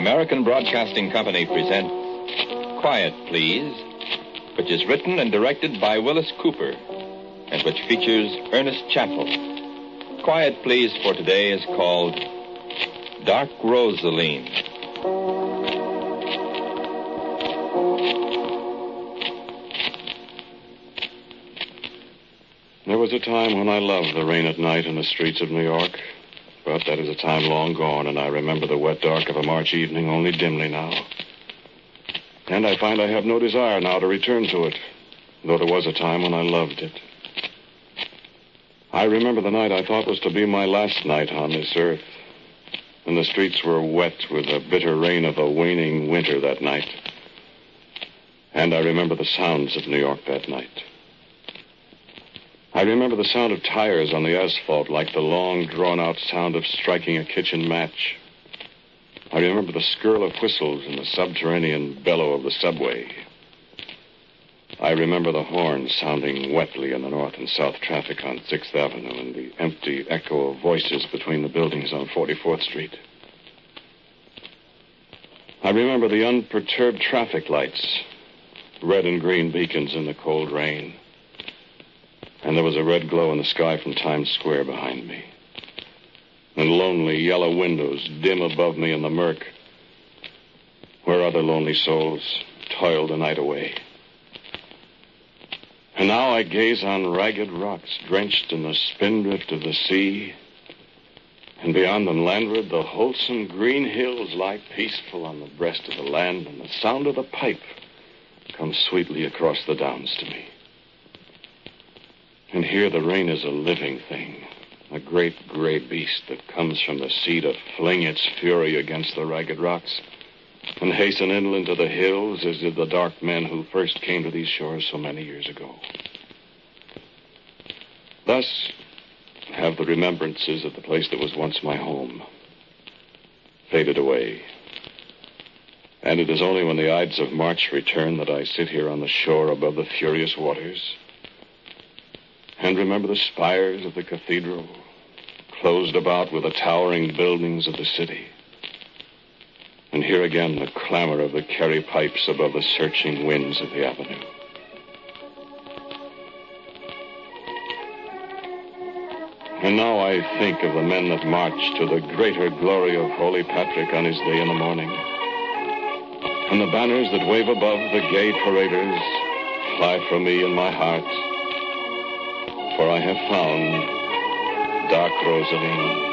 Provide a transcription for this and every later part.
American Broadcasting Company presents Quiet, Please, which is written and directed by Willis Cooper and which features Ernest Chappell. Quiet, Please for today is called Dark Rosaleen. There was a time when I loved the rain at night in the streets of New York. But that is a time long gone, and I remember the wet dark of a March evening only dimly now. And I find I have no desire now to return to it, though there was a time when I loved it. I remember the night I thought was to be my last night on this earth. And the streets were wet with the bitter rain of a waning winter that night. And I remember the sounds of New York that night. I remember the sound of tires on the asphalt like the long, drawn out sound of striking a kitchen match. I remember the skirl of whistles and the subterranean bellow of the subway. I remember the horns sounding wetly in the north and south traffic on 6th Avenue and the empty echo of voices between the buildings on 44th Street. I remember the unperturbed traffic lights, red and green beacons in the cold rain. And there was a red glow in the sky from Times Square behind me. And lonely yellow windows dim above me in the murk, where other lonely souls toiled the night away. And now I gaze on ragged rocks drenched in the spindrift of the sea. And beyond them landward, the wholesome green hills lie peaceful on the breast of the land, and the sound of the pipe comes sweetly across the downs to me. And here the rain is a living thing, a great gray beast that comes from the sea to fling its fury against the ragged rocks and hasten inland to the hills as did the dark men who first came to these shores so many years ago. Thus have the remembrances of the place that was once my home faded away. And it is only when the Ides of March return that I sit here on the shore above the furious waters and remember the spires of the cathedral, closed about with the towering buildings of the city. And hear again the clamor of the Kerry pipes above the searching winds of the avenue. And now I think of the men that marched to the greater glory of Holy Patrick on his day in the morning. And the banners that wave above the gay paraders fly from me in my heart for I have found dark Rosaleen.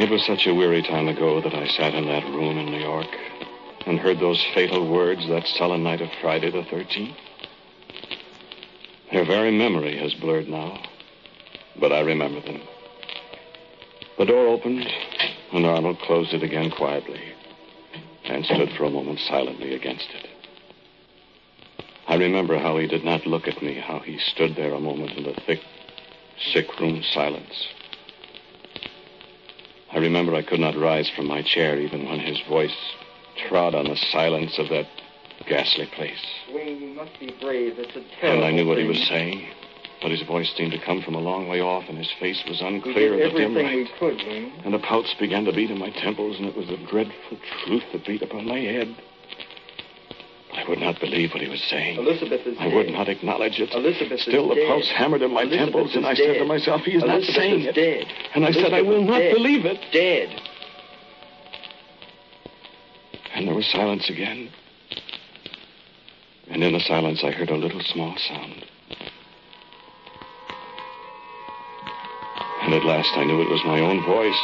It was such a weary time ago that I sat in that room in New York and heard those fatal words that sullen night of Friday the 13th. Their very memory has blurred now, but I remember them. The door opened, and Arnold closed it again quietly and stood for a moment silently against it. I remember how he did not look at me, how he stood there a moment in the thick, sick room silence. I remember I could not rise from my chair even when his voice trod on the silence of that ghastly place. You must be brave. It's a terrible And I knew what he was saying, but his voice seemed to come from a long way off, and his face was unclear in the dim light. could, And the pulse began to beat in my temples, and it was the dreadful truth that beat upon my head. I would not believe what he was saying. Elizabeth is I dead. would not acknowledge it. Elizabeth Still, the dead. pulse hammered in my Elizabeth temples, and I said dead. to myself, he is not saying is it. dead. And I said, I will not believe it. Dead. And there was silence again. And in the silence, I heard a little small sound. And at last, I knew it was my own voice.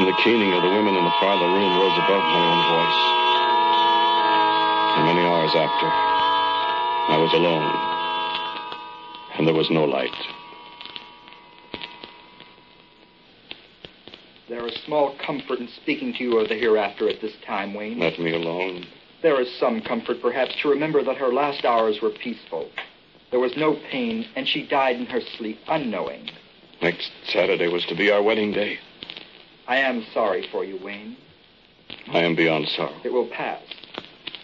And the keening of the women in the farther room rose above my own voice. And many hours after, I was alone. And there was no light. There is small comfort in speaking to you of the hereafter at this time, Wayne. Let me alone. There is some comfort, perhaps, to remember that her last hours were peaceful. There was no pain, and she died in her sleep, unknowing. Next Saturday was to be our wedding day. I am sorry for you, Wayne. I am beyond sorrow. It will pass.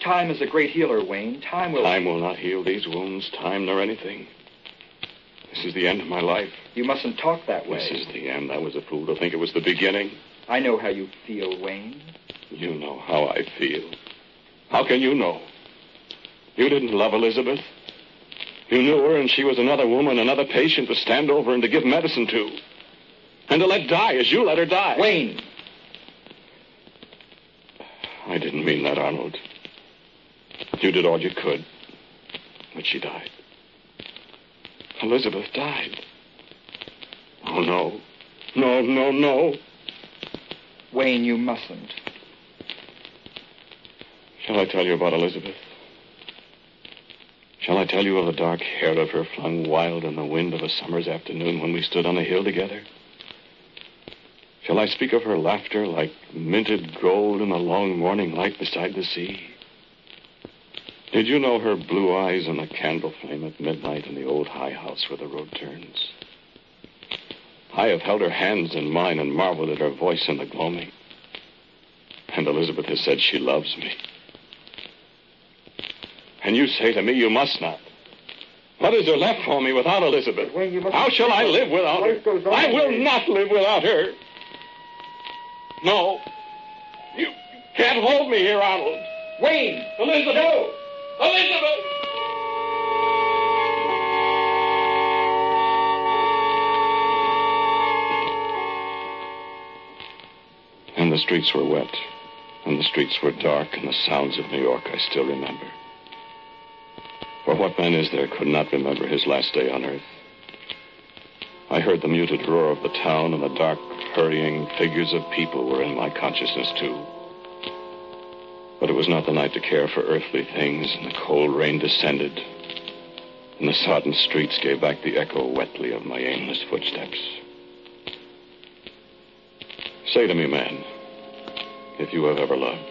Time is a great healer, Wayne. Time will. Time will not heal these wounds, time nor anything. This is the end of my life. You mustn't talk that way. This is the end. I was a fool to think it was the beginning. I know how you feel, Wayne. You know how I feel. How can you know? You didn't love Elizabeth. You knew her, and she was another woman, another patient to stand over and to give medicine to. And to let die as you let her die. Wayne! I didn't mean that, Arnold. You did all you could. But she died. Elizabeth died. Oh, no. No, no, no. Wayne, you mustn't. Shall I tell you about Elizabeth? Shall I tell you of the dark hair of her flung wild in the wind of a summer's afternoon when we stood on a hill together? Shall I speak of her laughter like minted gold in the long morning light beside the sea? Did you know her blue eyes in the candle flame at midnight in the old high house where the road turns? I have held her hands in mine and marveled at her voice in the gloaming. And Elizabeth has said she loves me. And you say to me, you must not. What is there left for me without Elizabeth? Wayne, you must- How shall I live without her? Life goes on, I will not live without her. No. You can't hold me here, Arnold. Wayne! Elizabeth! No! Elizabeth! And the streets were wet, and the streets were dark, and the sounds of New York I still remember. For what man is there could not remember his last day on earth? I heard the muted roar of the town, and the dark, hurrying figures of people were in my consciousness, too. But it was not the night to care for earthly things, and the cold rain descended, and the sodden streets gave back the echo wetly of my aimless footsteps. Say to me, man, if you have ever loved.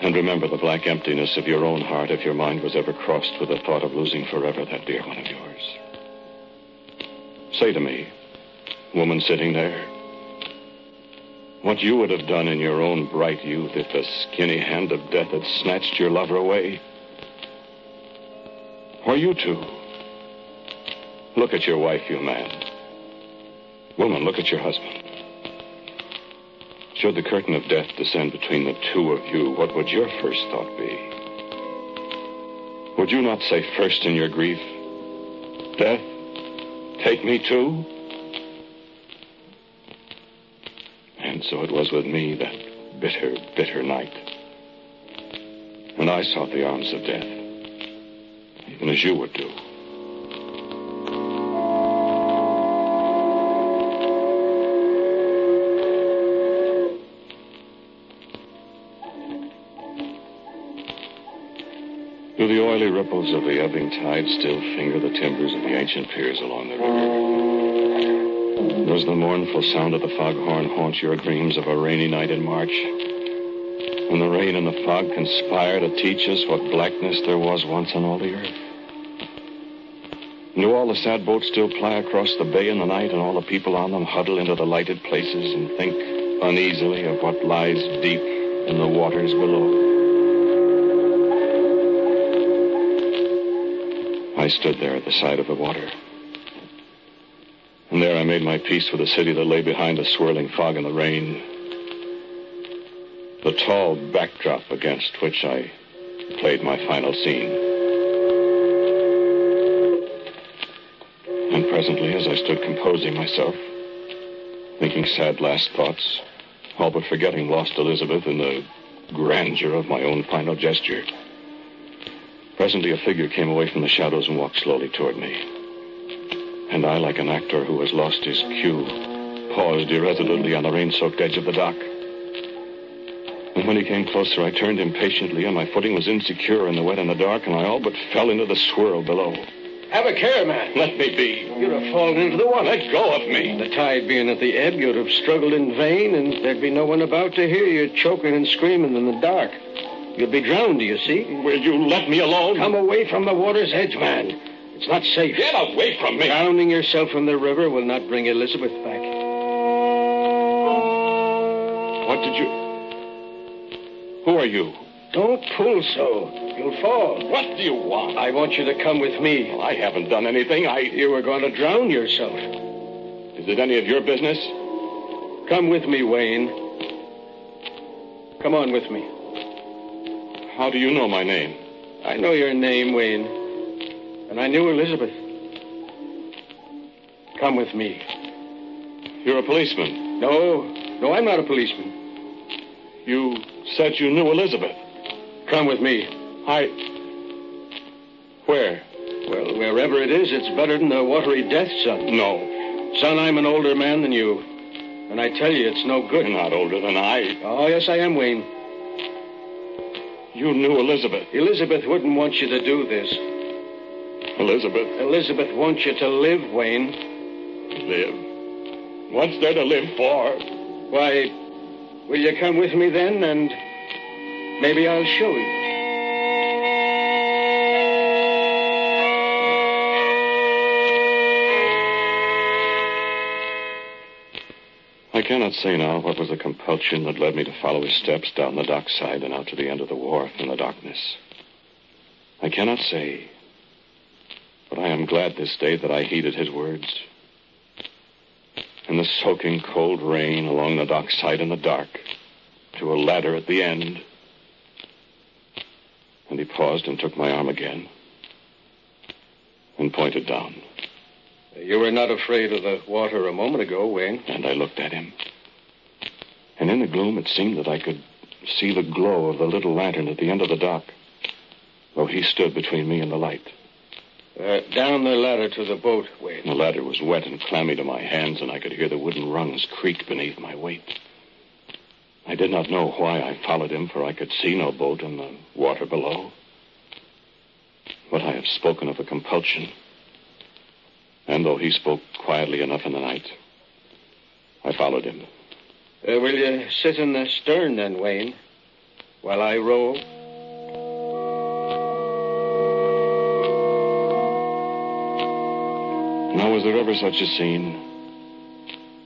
And remember the black emptiness of your own heart if your mind was ever crossed with the thought of losing forever that dear one of yours. Say to me, woman sitting there, what you would have done in your own bright youth if the skinny hand of death had snatched your lover away. Or you too. Look at your wife, you man. Woman, look at your husband. Should the curtain of death descend between the two of you, what would your first thought be? Would you not say first in your grief, Death, take me too? And so it was with me that bitter, bitter night. And I sought the arms of death, even as you would do. Oily ripples of the ebbing tide still finger the timbers of the ancient piers along the river. Does the mournful sound of the foghorn haunt your dreams of a rainy night in March? When the rain and the fog conspire to teach us what blackness there was once on all the earth? Do all the sad boats still ply across the bay in the night, and all the people on them huddle into the lighted places and think uneasily of what lies deep in the waters below? I stood there at the side of the water. And there I made my peace with the city that lay behind the swirling fog and the rain. The tall backdrop against which I played my final scene. And presently, as I stood composing myself, thinking sad last thoughts, all but forgetting lost Elizabeth in the grandeur of my own final gesture, presently a figure came away from the shadows and walked slowly toward me. And I, like an actor who has lost his cue, paused irresolutely on the rain soaked edge of the dock. And when he came closer, I turned impatiently, and my footing was insecure in the wet and the dark, and I all but fell into the swirl below. Have a care, man. Let me be. You'd have fallen into the water. Let go of me. The tide being at the ebb, you'd have struggled in vain, and there'd be no one about to hear you choking and screaming in the dark. You'd be drowned, do you see? Will you let me alone? Come away from the water's edge, man. It's not safe. Get away from me. Drowning yourself in the river will not bring Elizabeth back. What did you. Who are you? Don't pull so. You'll fall. What do you want? I want you to come with me. Well, I haven't done anything. I. You were going to drown yourself. Is it any of your business? Come with me, Wayne. Come on with me. How do you know my name? I know your name, Wayne. And I knew Elizabeth. Come with me. You're a policeman. No, no, I'm not a policeman. You said you knew Elizabeth. Come with me. I. Where? Well, wherever it is, it's better than a watery death, son. No. Son, I'm an older man than you. And I tell you, it's no good. You're not older than I. Oh, yes, I am, Wayne. You knew Elizabeth. Elizabeth wouldn't want you to do this. Elizabeth. Elizabeth wants you to live, Wayne. Live. What's there to live for? Why, will you come with me then, and maybe I'll show you. Cannot say now what was the compulsion that led me to follow his steps down the dockside and out to the end of the wharf in the darkness. I cannot say. But I am glad this day that I heeded his words. In the soaking cold rain along the dockside in the dark, to a ladder at the end. And he paused and took my arm again and pointed down. You were not afraid of the water a moment ago, Wayne. And I looked at him. And in the gloom, it seemed that I could see the glow of the little lantern at the end of the dock, though he stood between me and the light. Uh, down the ladder to the boat, Wayne. The ladder was wet and clammy to my hands, and I could hear the wooden rungs creak beneath my weight. I did not know why I followed him, for I could see no boat in the water below. But I have spoken of a compulsion. And though he spoke quietly enough in the night, I followed him. Uh, will you sit in the stern then, Wayne, while I row? Now, was there ever such a scene?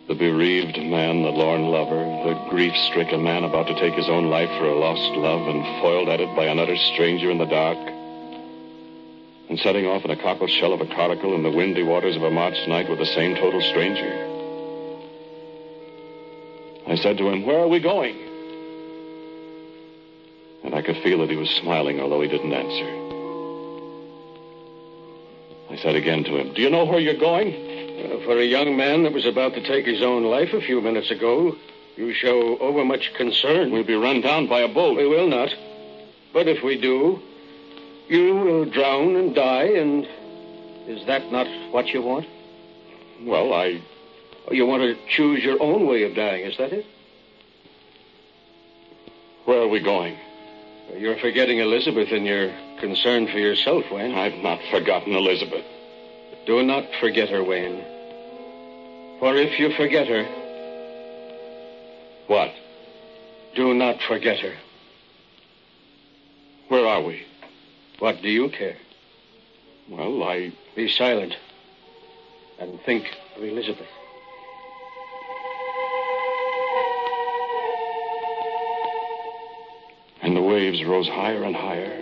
The bereaved man, the lorn lover, the grief stricken man about to take his own life for a lost love and foiled at it by an utter stranger in the dark. And setting off in a cockle shell of a coracle in the windy waters of a March night with the same total stranger. I said to him, Where are we going? And I could feel that he was smiling, although he didn't answer. I said again to him, Do you know where you're going? Uh, for a young man that was about to take his own life a few minutes ago, you show overmuch concern. We'll be run down by a boat. We will not. But if we do, you will drown and die, and is that not what you want? Well, I. You want to choose your own way of dying, is that it? Where are we going? You're forgetting Elizabeth in your concern for yourself, Wayne. I've not forgotten Elizabeth. Do not forget her, Wayne. For if you forget her, What? do not forget her. Where are we? What do you care? Well, I. Be silent and think of Elizabeth. And the waves rose higher and higher.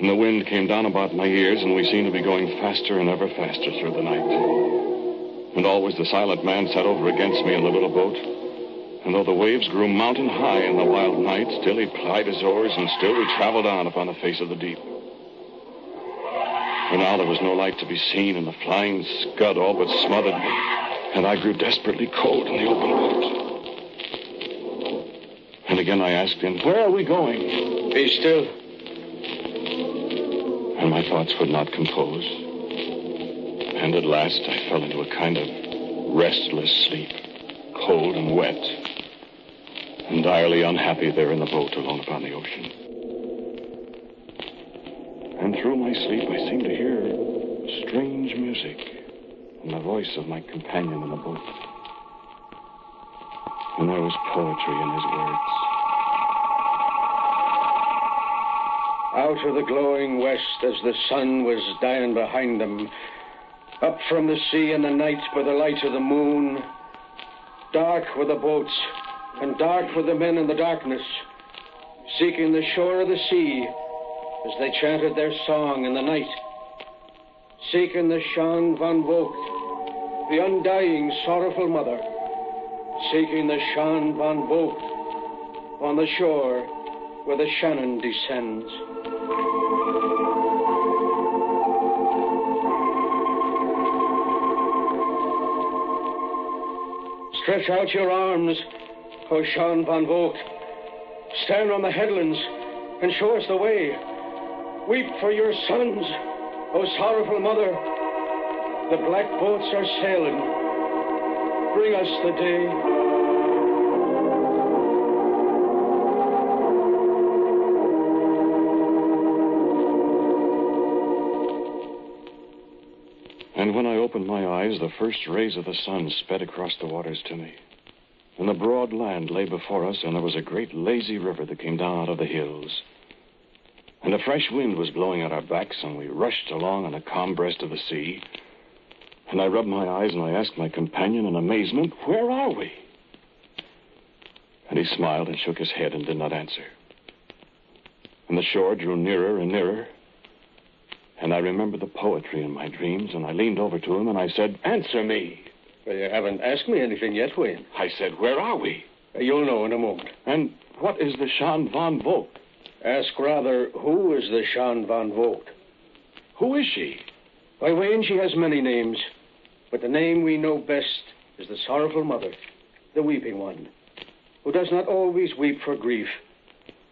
And the wind came down about my ears, and we seemed to be going faster and ever faster through the night. And always the silent man sat over against me in the little boat. And though the waves grew mountain high in the wild night, still he plied his oars, and still we traveled on upon the face of the deep. For now there was no light to be seen, and the flying scud all but smothered me. And I grew desperately cold in the open boat. And again I asked him, Where are we going? Be still. And my thoughts would not compose. And at last I fell into a kind of restless sleep, cold and wet, entirely unhappy there in the boat alone upon the ocean. And through my sleep I seemed to hear strange music and the voice of my companion in the boat. And there was poetry in his words. Out of the glowing west as the sun was dying behind them. Up from the sea in the night by the light of the moon. Dark were the boats, and dark were the men in the darkness, seeking the shore of the sea as they chanted their song in the night. Seeking the Shan van Vocht, the undying, sorrowful mother. Seeking the Shan van Vocht on the shore where the Shannon descends. Stretch out your arms, O Shan van Vocht. Stand on the headlands and show us the way. Weep for your sons, O sorrowful mother. The black boats are sailing. Bring us the day. And when I opened my eyes, the first rays of the sun sped across the waters to me. And the broad land lay before us, and there was a great lazy river that came down out of the hills. And a fresh wind was blowing at our backs, and we rushed along on the calm breast of the sea. And I rubbed my eyes and I asked my companion in amazement, Where are we? And he smiled and shook his head and did not answer. And the shore drew nearer and nearer. And I remembered the poetry in my dreams, and I leaned over to him and I said, Answer me. Well, you haven't asked me anything yet, Wayne. I said, Where are we? You'll know in a moment. And what is the Shan van Vocht? Ask rather, who is the Shan van Vocht? Who is she? Why, Wayne, she has many names. But the name we know best is the sorrowful mother, the weeping one, who does not always weep for grief,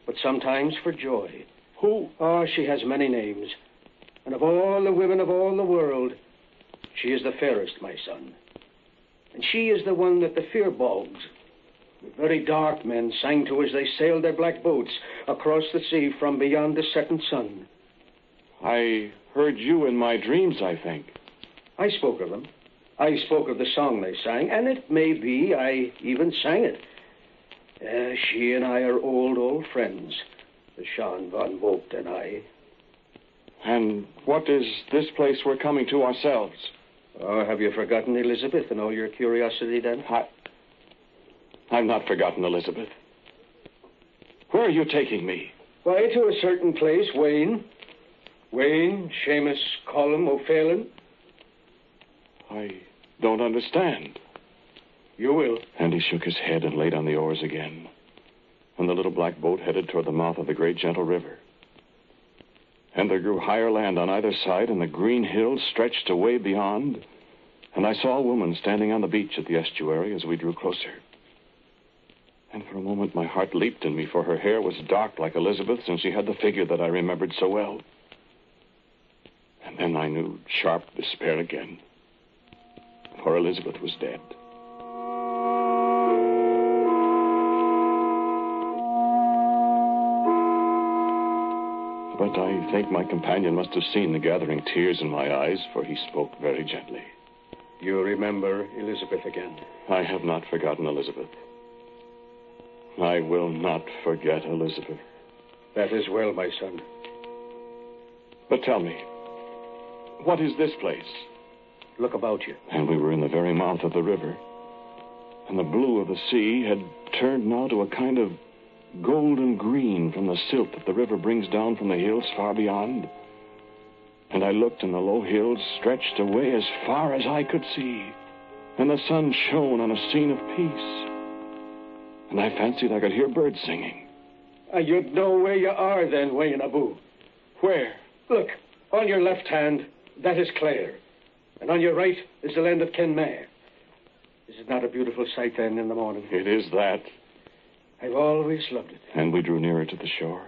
but sometimes for joy. Who? Oh, she has many names. And of all the women of all the world, she is the fairest, my son. And she is the one that the Firbolgs, the very dark men, sang to as they sailed their black boats across the sea from beyond the setting sun. I heard you in my dreams, I think. I spoke of them. I spoke of the song they sang, and it may be I even sang it. Uh, she and I are old, old friends, the Shan van Vocht and I. And what is this place we're coming to ourselves? Oh, have you forgotten Elizabeth and all your curiosity then? I. I've not forgotten Elizabeth. Where are you taking me? Why, to a certain place, Wayne. Wayne, Seamus, Colum, O'Phelan. I don't understand. You will. And he shook his head and laid on the oars again. And the little black boat headed toward the mouth of the great gentle river. And there grew higher land on either side, and the green hills stretched away beyond. And I saw a woman standing on the beach at the estuary as we drew closer. And for a moment my heart leaped in me, for her hair was dark like Elizabeth's, and she had the figure that I remembered so well. And then I knew sharp despair again, for Elizabeth was dead. But I think my companion must have seen the gathering tears in my eyes, for he spoke very gently. You remember Elizabeth again? I have not forgotten Elizabeth. I will not forget Elizabeth. That is well, my son. But tell me, what is this place? Look about you. And we were in the very mouth of the river. And the blue of the sea had turned now to a kind of golden green from the silt that the river brings down from the hills far beyond. And I looked, and the low hills stretched away as far as I could see. And the sun shone on a scene of peace. And I fancied I could hear birds singing. Uh, you'd know where you are then, Wayne Abu. Where? Look, on your left hand, that is Clare. And on your right is the land of Kenmare. Is it not a beautiful sight then in the morning? It is that. I've always loved it. And we drew nearer to the shore.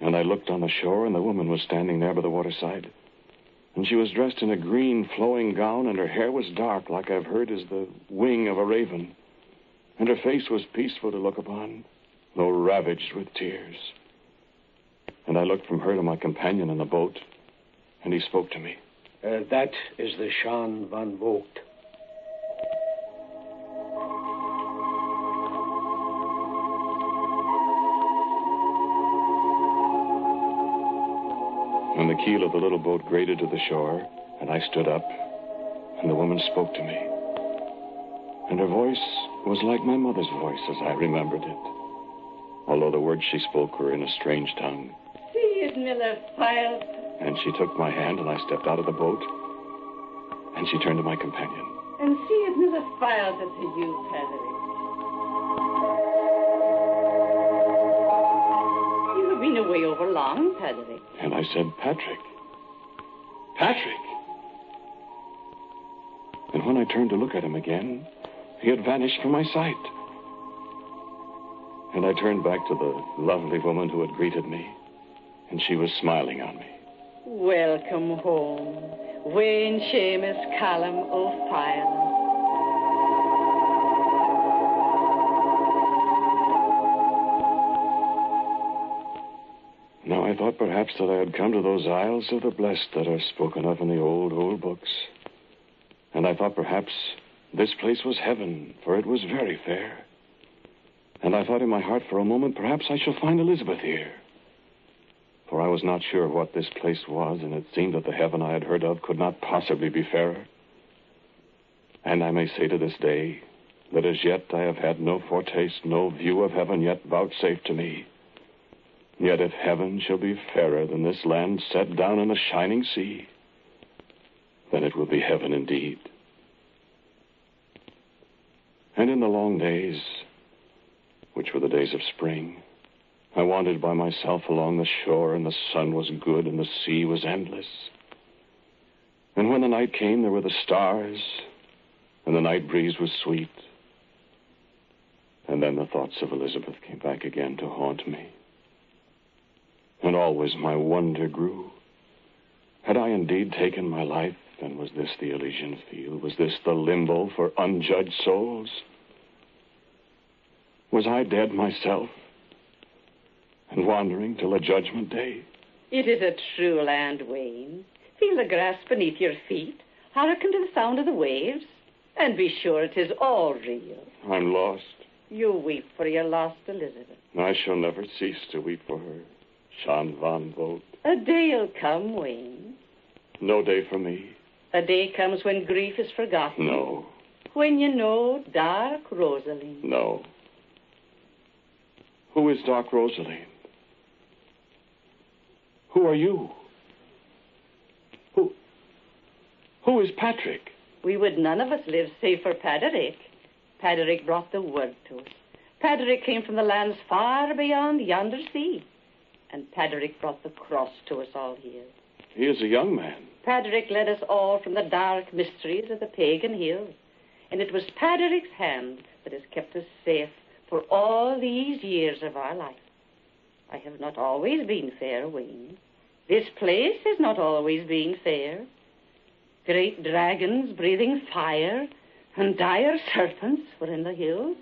And I looked on the shore, and the woman was standing there by the waterside. And she was dressed in a green flowing gown, and her hair was dark, like I've heard is the wing of a raven. And her face was peaceful to look upon, though ravaged with tears. And I looked from her to my companion in the boat, and he spoke to me. Uh, that is the Shan van Vocht. When the keel of the little boat grated to the shore, and I stood up, and the woman spoke to me. And her voice was like my mother's voice as I remembered it, although the words she spoke were in a strange tongue. See it, Miller File. And she took my hand, and I stepped out of the boat, and she turned to my companion. And see it, Miller File, to you, Padre. You have been away over long, Padre. And I said, Patrick. Patrick! And when I turned to look at him again, he had vanished from my sight. And I turned back to the lovely woman who had greeted me, and she was smiling on me. Welcome home, Wayne Seamus Callum O'File. Now I thought perhaps that I had come to those Isles of the Blessed that are spoken of in the old, old books. And I thought perhaps this place was heaven, for it was very fair. And I thought in my heart for a moment, perhaps I shall find Elizabeth here. For I was not sure what this place was, and it seemed that the heaven I had heard of could not possibly be fairer. And I may say to this day that as yet I have had no foretaste, no view of heaven yet vouchsafed to me. Yet if heaven shall be fairer than this land set down in the shining sea, then it will be heaven indeed. And in the long days, which were the days of spring, I wandered by myself along the shore, and the sun was good, and the sea was endless. And when the night came, there were the stars, and the night breeze was sweet. And then the thoughts of Elizabeth came back again to haunt me. And always my wonder grew. Had I indeed taken my life? And was this the Elysian field? Was this the limbo for unjudged souls? Was I dead myself? And wandering till a judgment day? It is a true land, Wayne. Feel the grass beneath your feet. Hearken to the sound of the waves. And be sure it is all real. I'm lost. You weep for your lost Elizabeth. I shall never cease to weep for her. Shan van Vocht. A day'll come, Wayne. No day for me. A day comes when grief is forgotten. No. When you know dark Rosaleen. No. Who is Dark Rosaleen? Who are you? Who Who is Patrick? We would none of us live save for Paderick. Paderick brought the word to us. Paderick came from the lands far beyond yonder sea. And Paderick brought the cross to us all here. He is a young man. Paderick led us all from the dark mysteries of the pagan hills. And it was Paderick's hand that has kept us safe for all these years of our life. I have not always been fair, Wayne. This place has not always been fair. Great dragons breathing fire and dire serpents were in the hills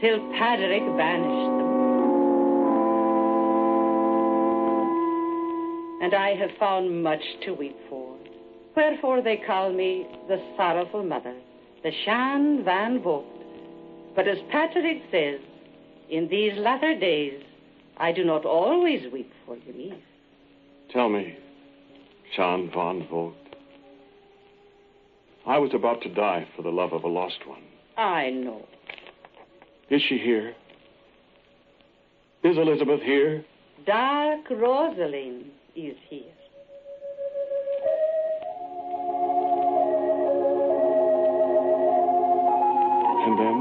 till Paderick banished them. And I have found much to weep for. Wherefore they call me the sorrowful mother, the Shan Van Vocht. But as Patrick says, in these latter days, I do not always weep for you, Tell me, Shan Van Vocht. I was about to die for the love of a lost one. I know. Is she here? Is Elizabeth here? Dark Rosaleen is here. And then,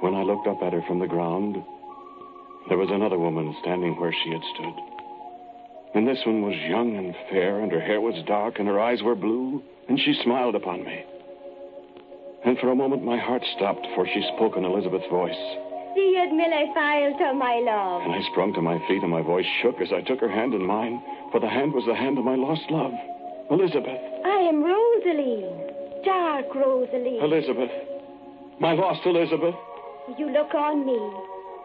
when I looked up at her from the ground, there was another woman standing where she had stood. And this one was young and fair, and her hair was dark, and her eyes were blue, and she smiled upon me. And for a moment my heart stopped, for she spoke in Elizabeth's voice. Céad míle to my love. And I sprung to my feet, and my voice shook as I took her hand in mine, for the hand was the hand of my lost love, Elizabeth. I am Rosaleen, dark Rosaleen. Elizabeth. My lost Elizabeth. You look on me,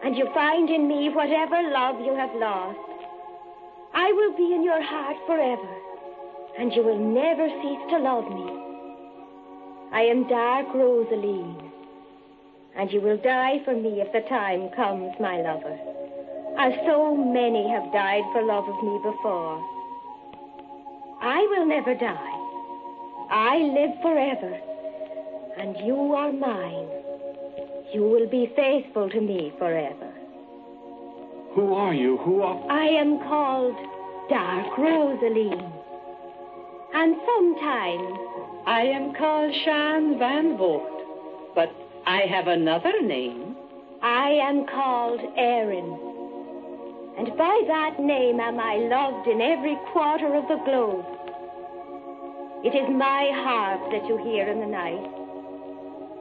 and you find in me whatever love you have lost. I will be in your heart forever, and you will never cease to love me. I am dark Rosaleen, and you will die for me if the time comes, my lover, as so many have died for love of me before. I will never die. I live forever, and you are mine. You will be faithful to me forever. Who are you? Who are. I am called Dark Rosaleen. And sometimes I am called Shan Van Vocht, I have another name. I am called Erin. And by that name am I loved in every quarter of the globe. It is my harp that you hear in the night.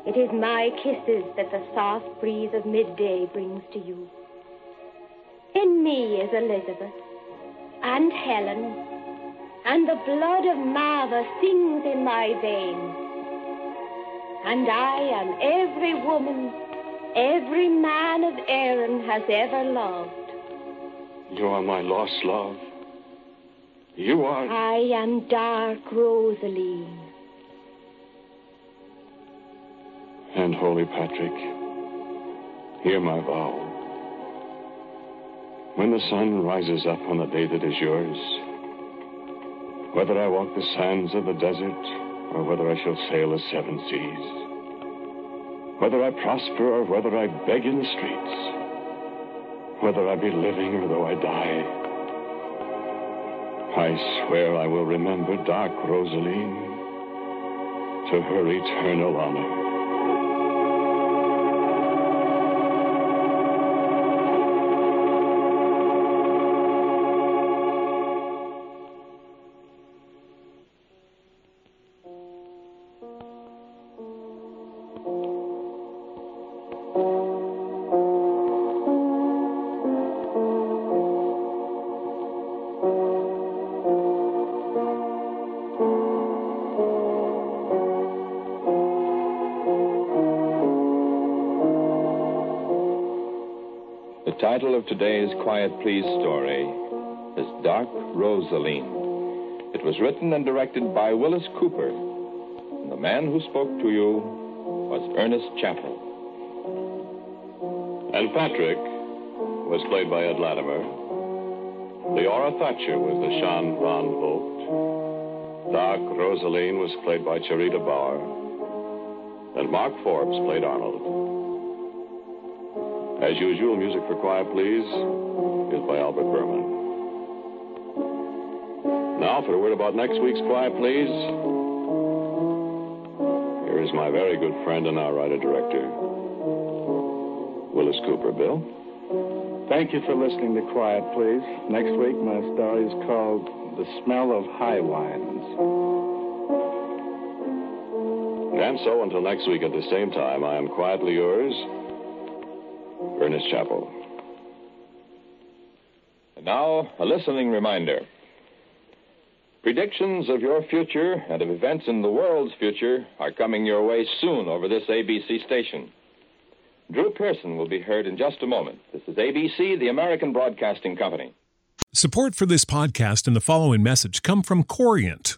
It is my kisses that the soft breeze of midday brings to you. In me is Elizabeth and Helen, and the blood of Martha sings in my veins. And I am every woman, every man of Erin has ever loved. You are my lost love. You are. I am dark Rosaleen. And Holy Patrick, hear my vow. When the sun rises up on the day that is yours, whether I walk the sands of the desert or whether I shall sail the seven seas, whether I prosper or whether I beg in the streets, whether I be living or though I die, I swear I will remember dark Rosaleen to her eternal honor. Title of today's Quiet Please story is Dark Rosaleen. It was written and directed by Willis Cooper. And the man who spoke to you was Ernest Chappell. And Patrick was played by Ed Latimer. Leora Thatcher was the Shan Van Vocht. Dark Rosaleen was played by Charita Bauer. And Mark Forbes played Arnold. As usual, music for Quiet Please is by Albert Buhrman. Now, for a word about next week's Quiet Please, here is my very good friend and our writer-director, Willis Cooper. Bill? Thank you for listening to Quiet Please. Next week, my story is called The Smell of High Wines. And so, until next week at the same time, I am quietly yours, Ernest Chappell. And now, a listening reminder. Predictions of your future and of events in the world's future are coming your way soon over this ABC station. Drew Pearson will be heard in just a moment. This is ABC, the American Broadcasting Company. Support for this podcast and the following message come from Corient.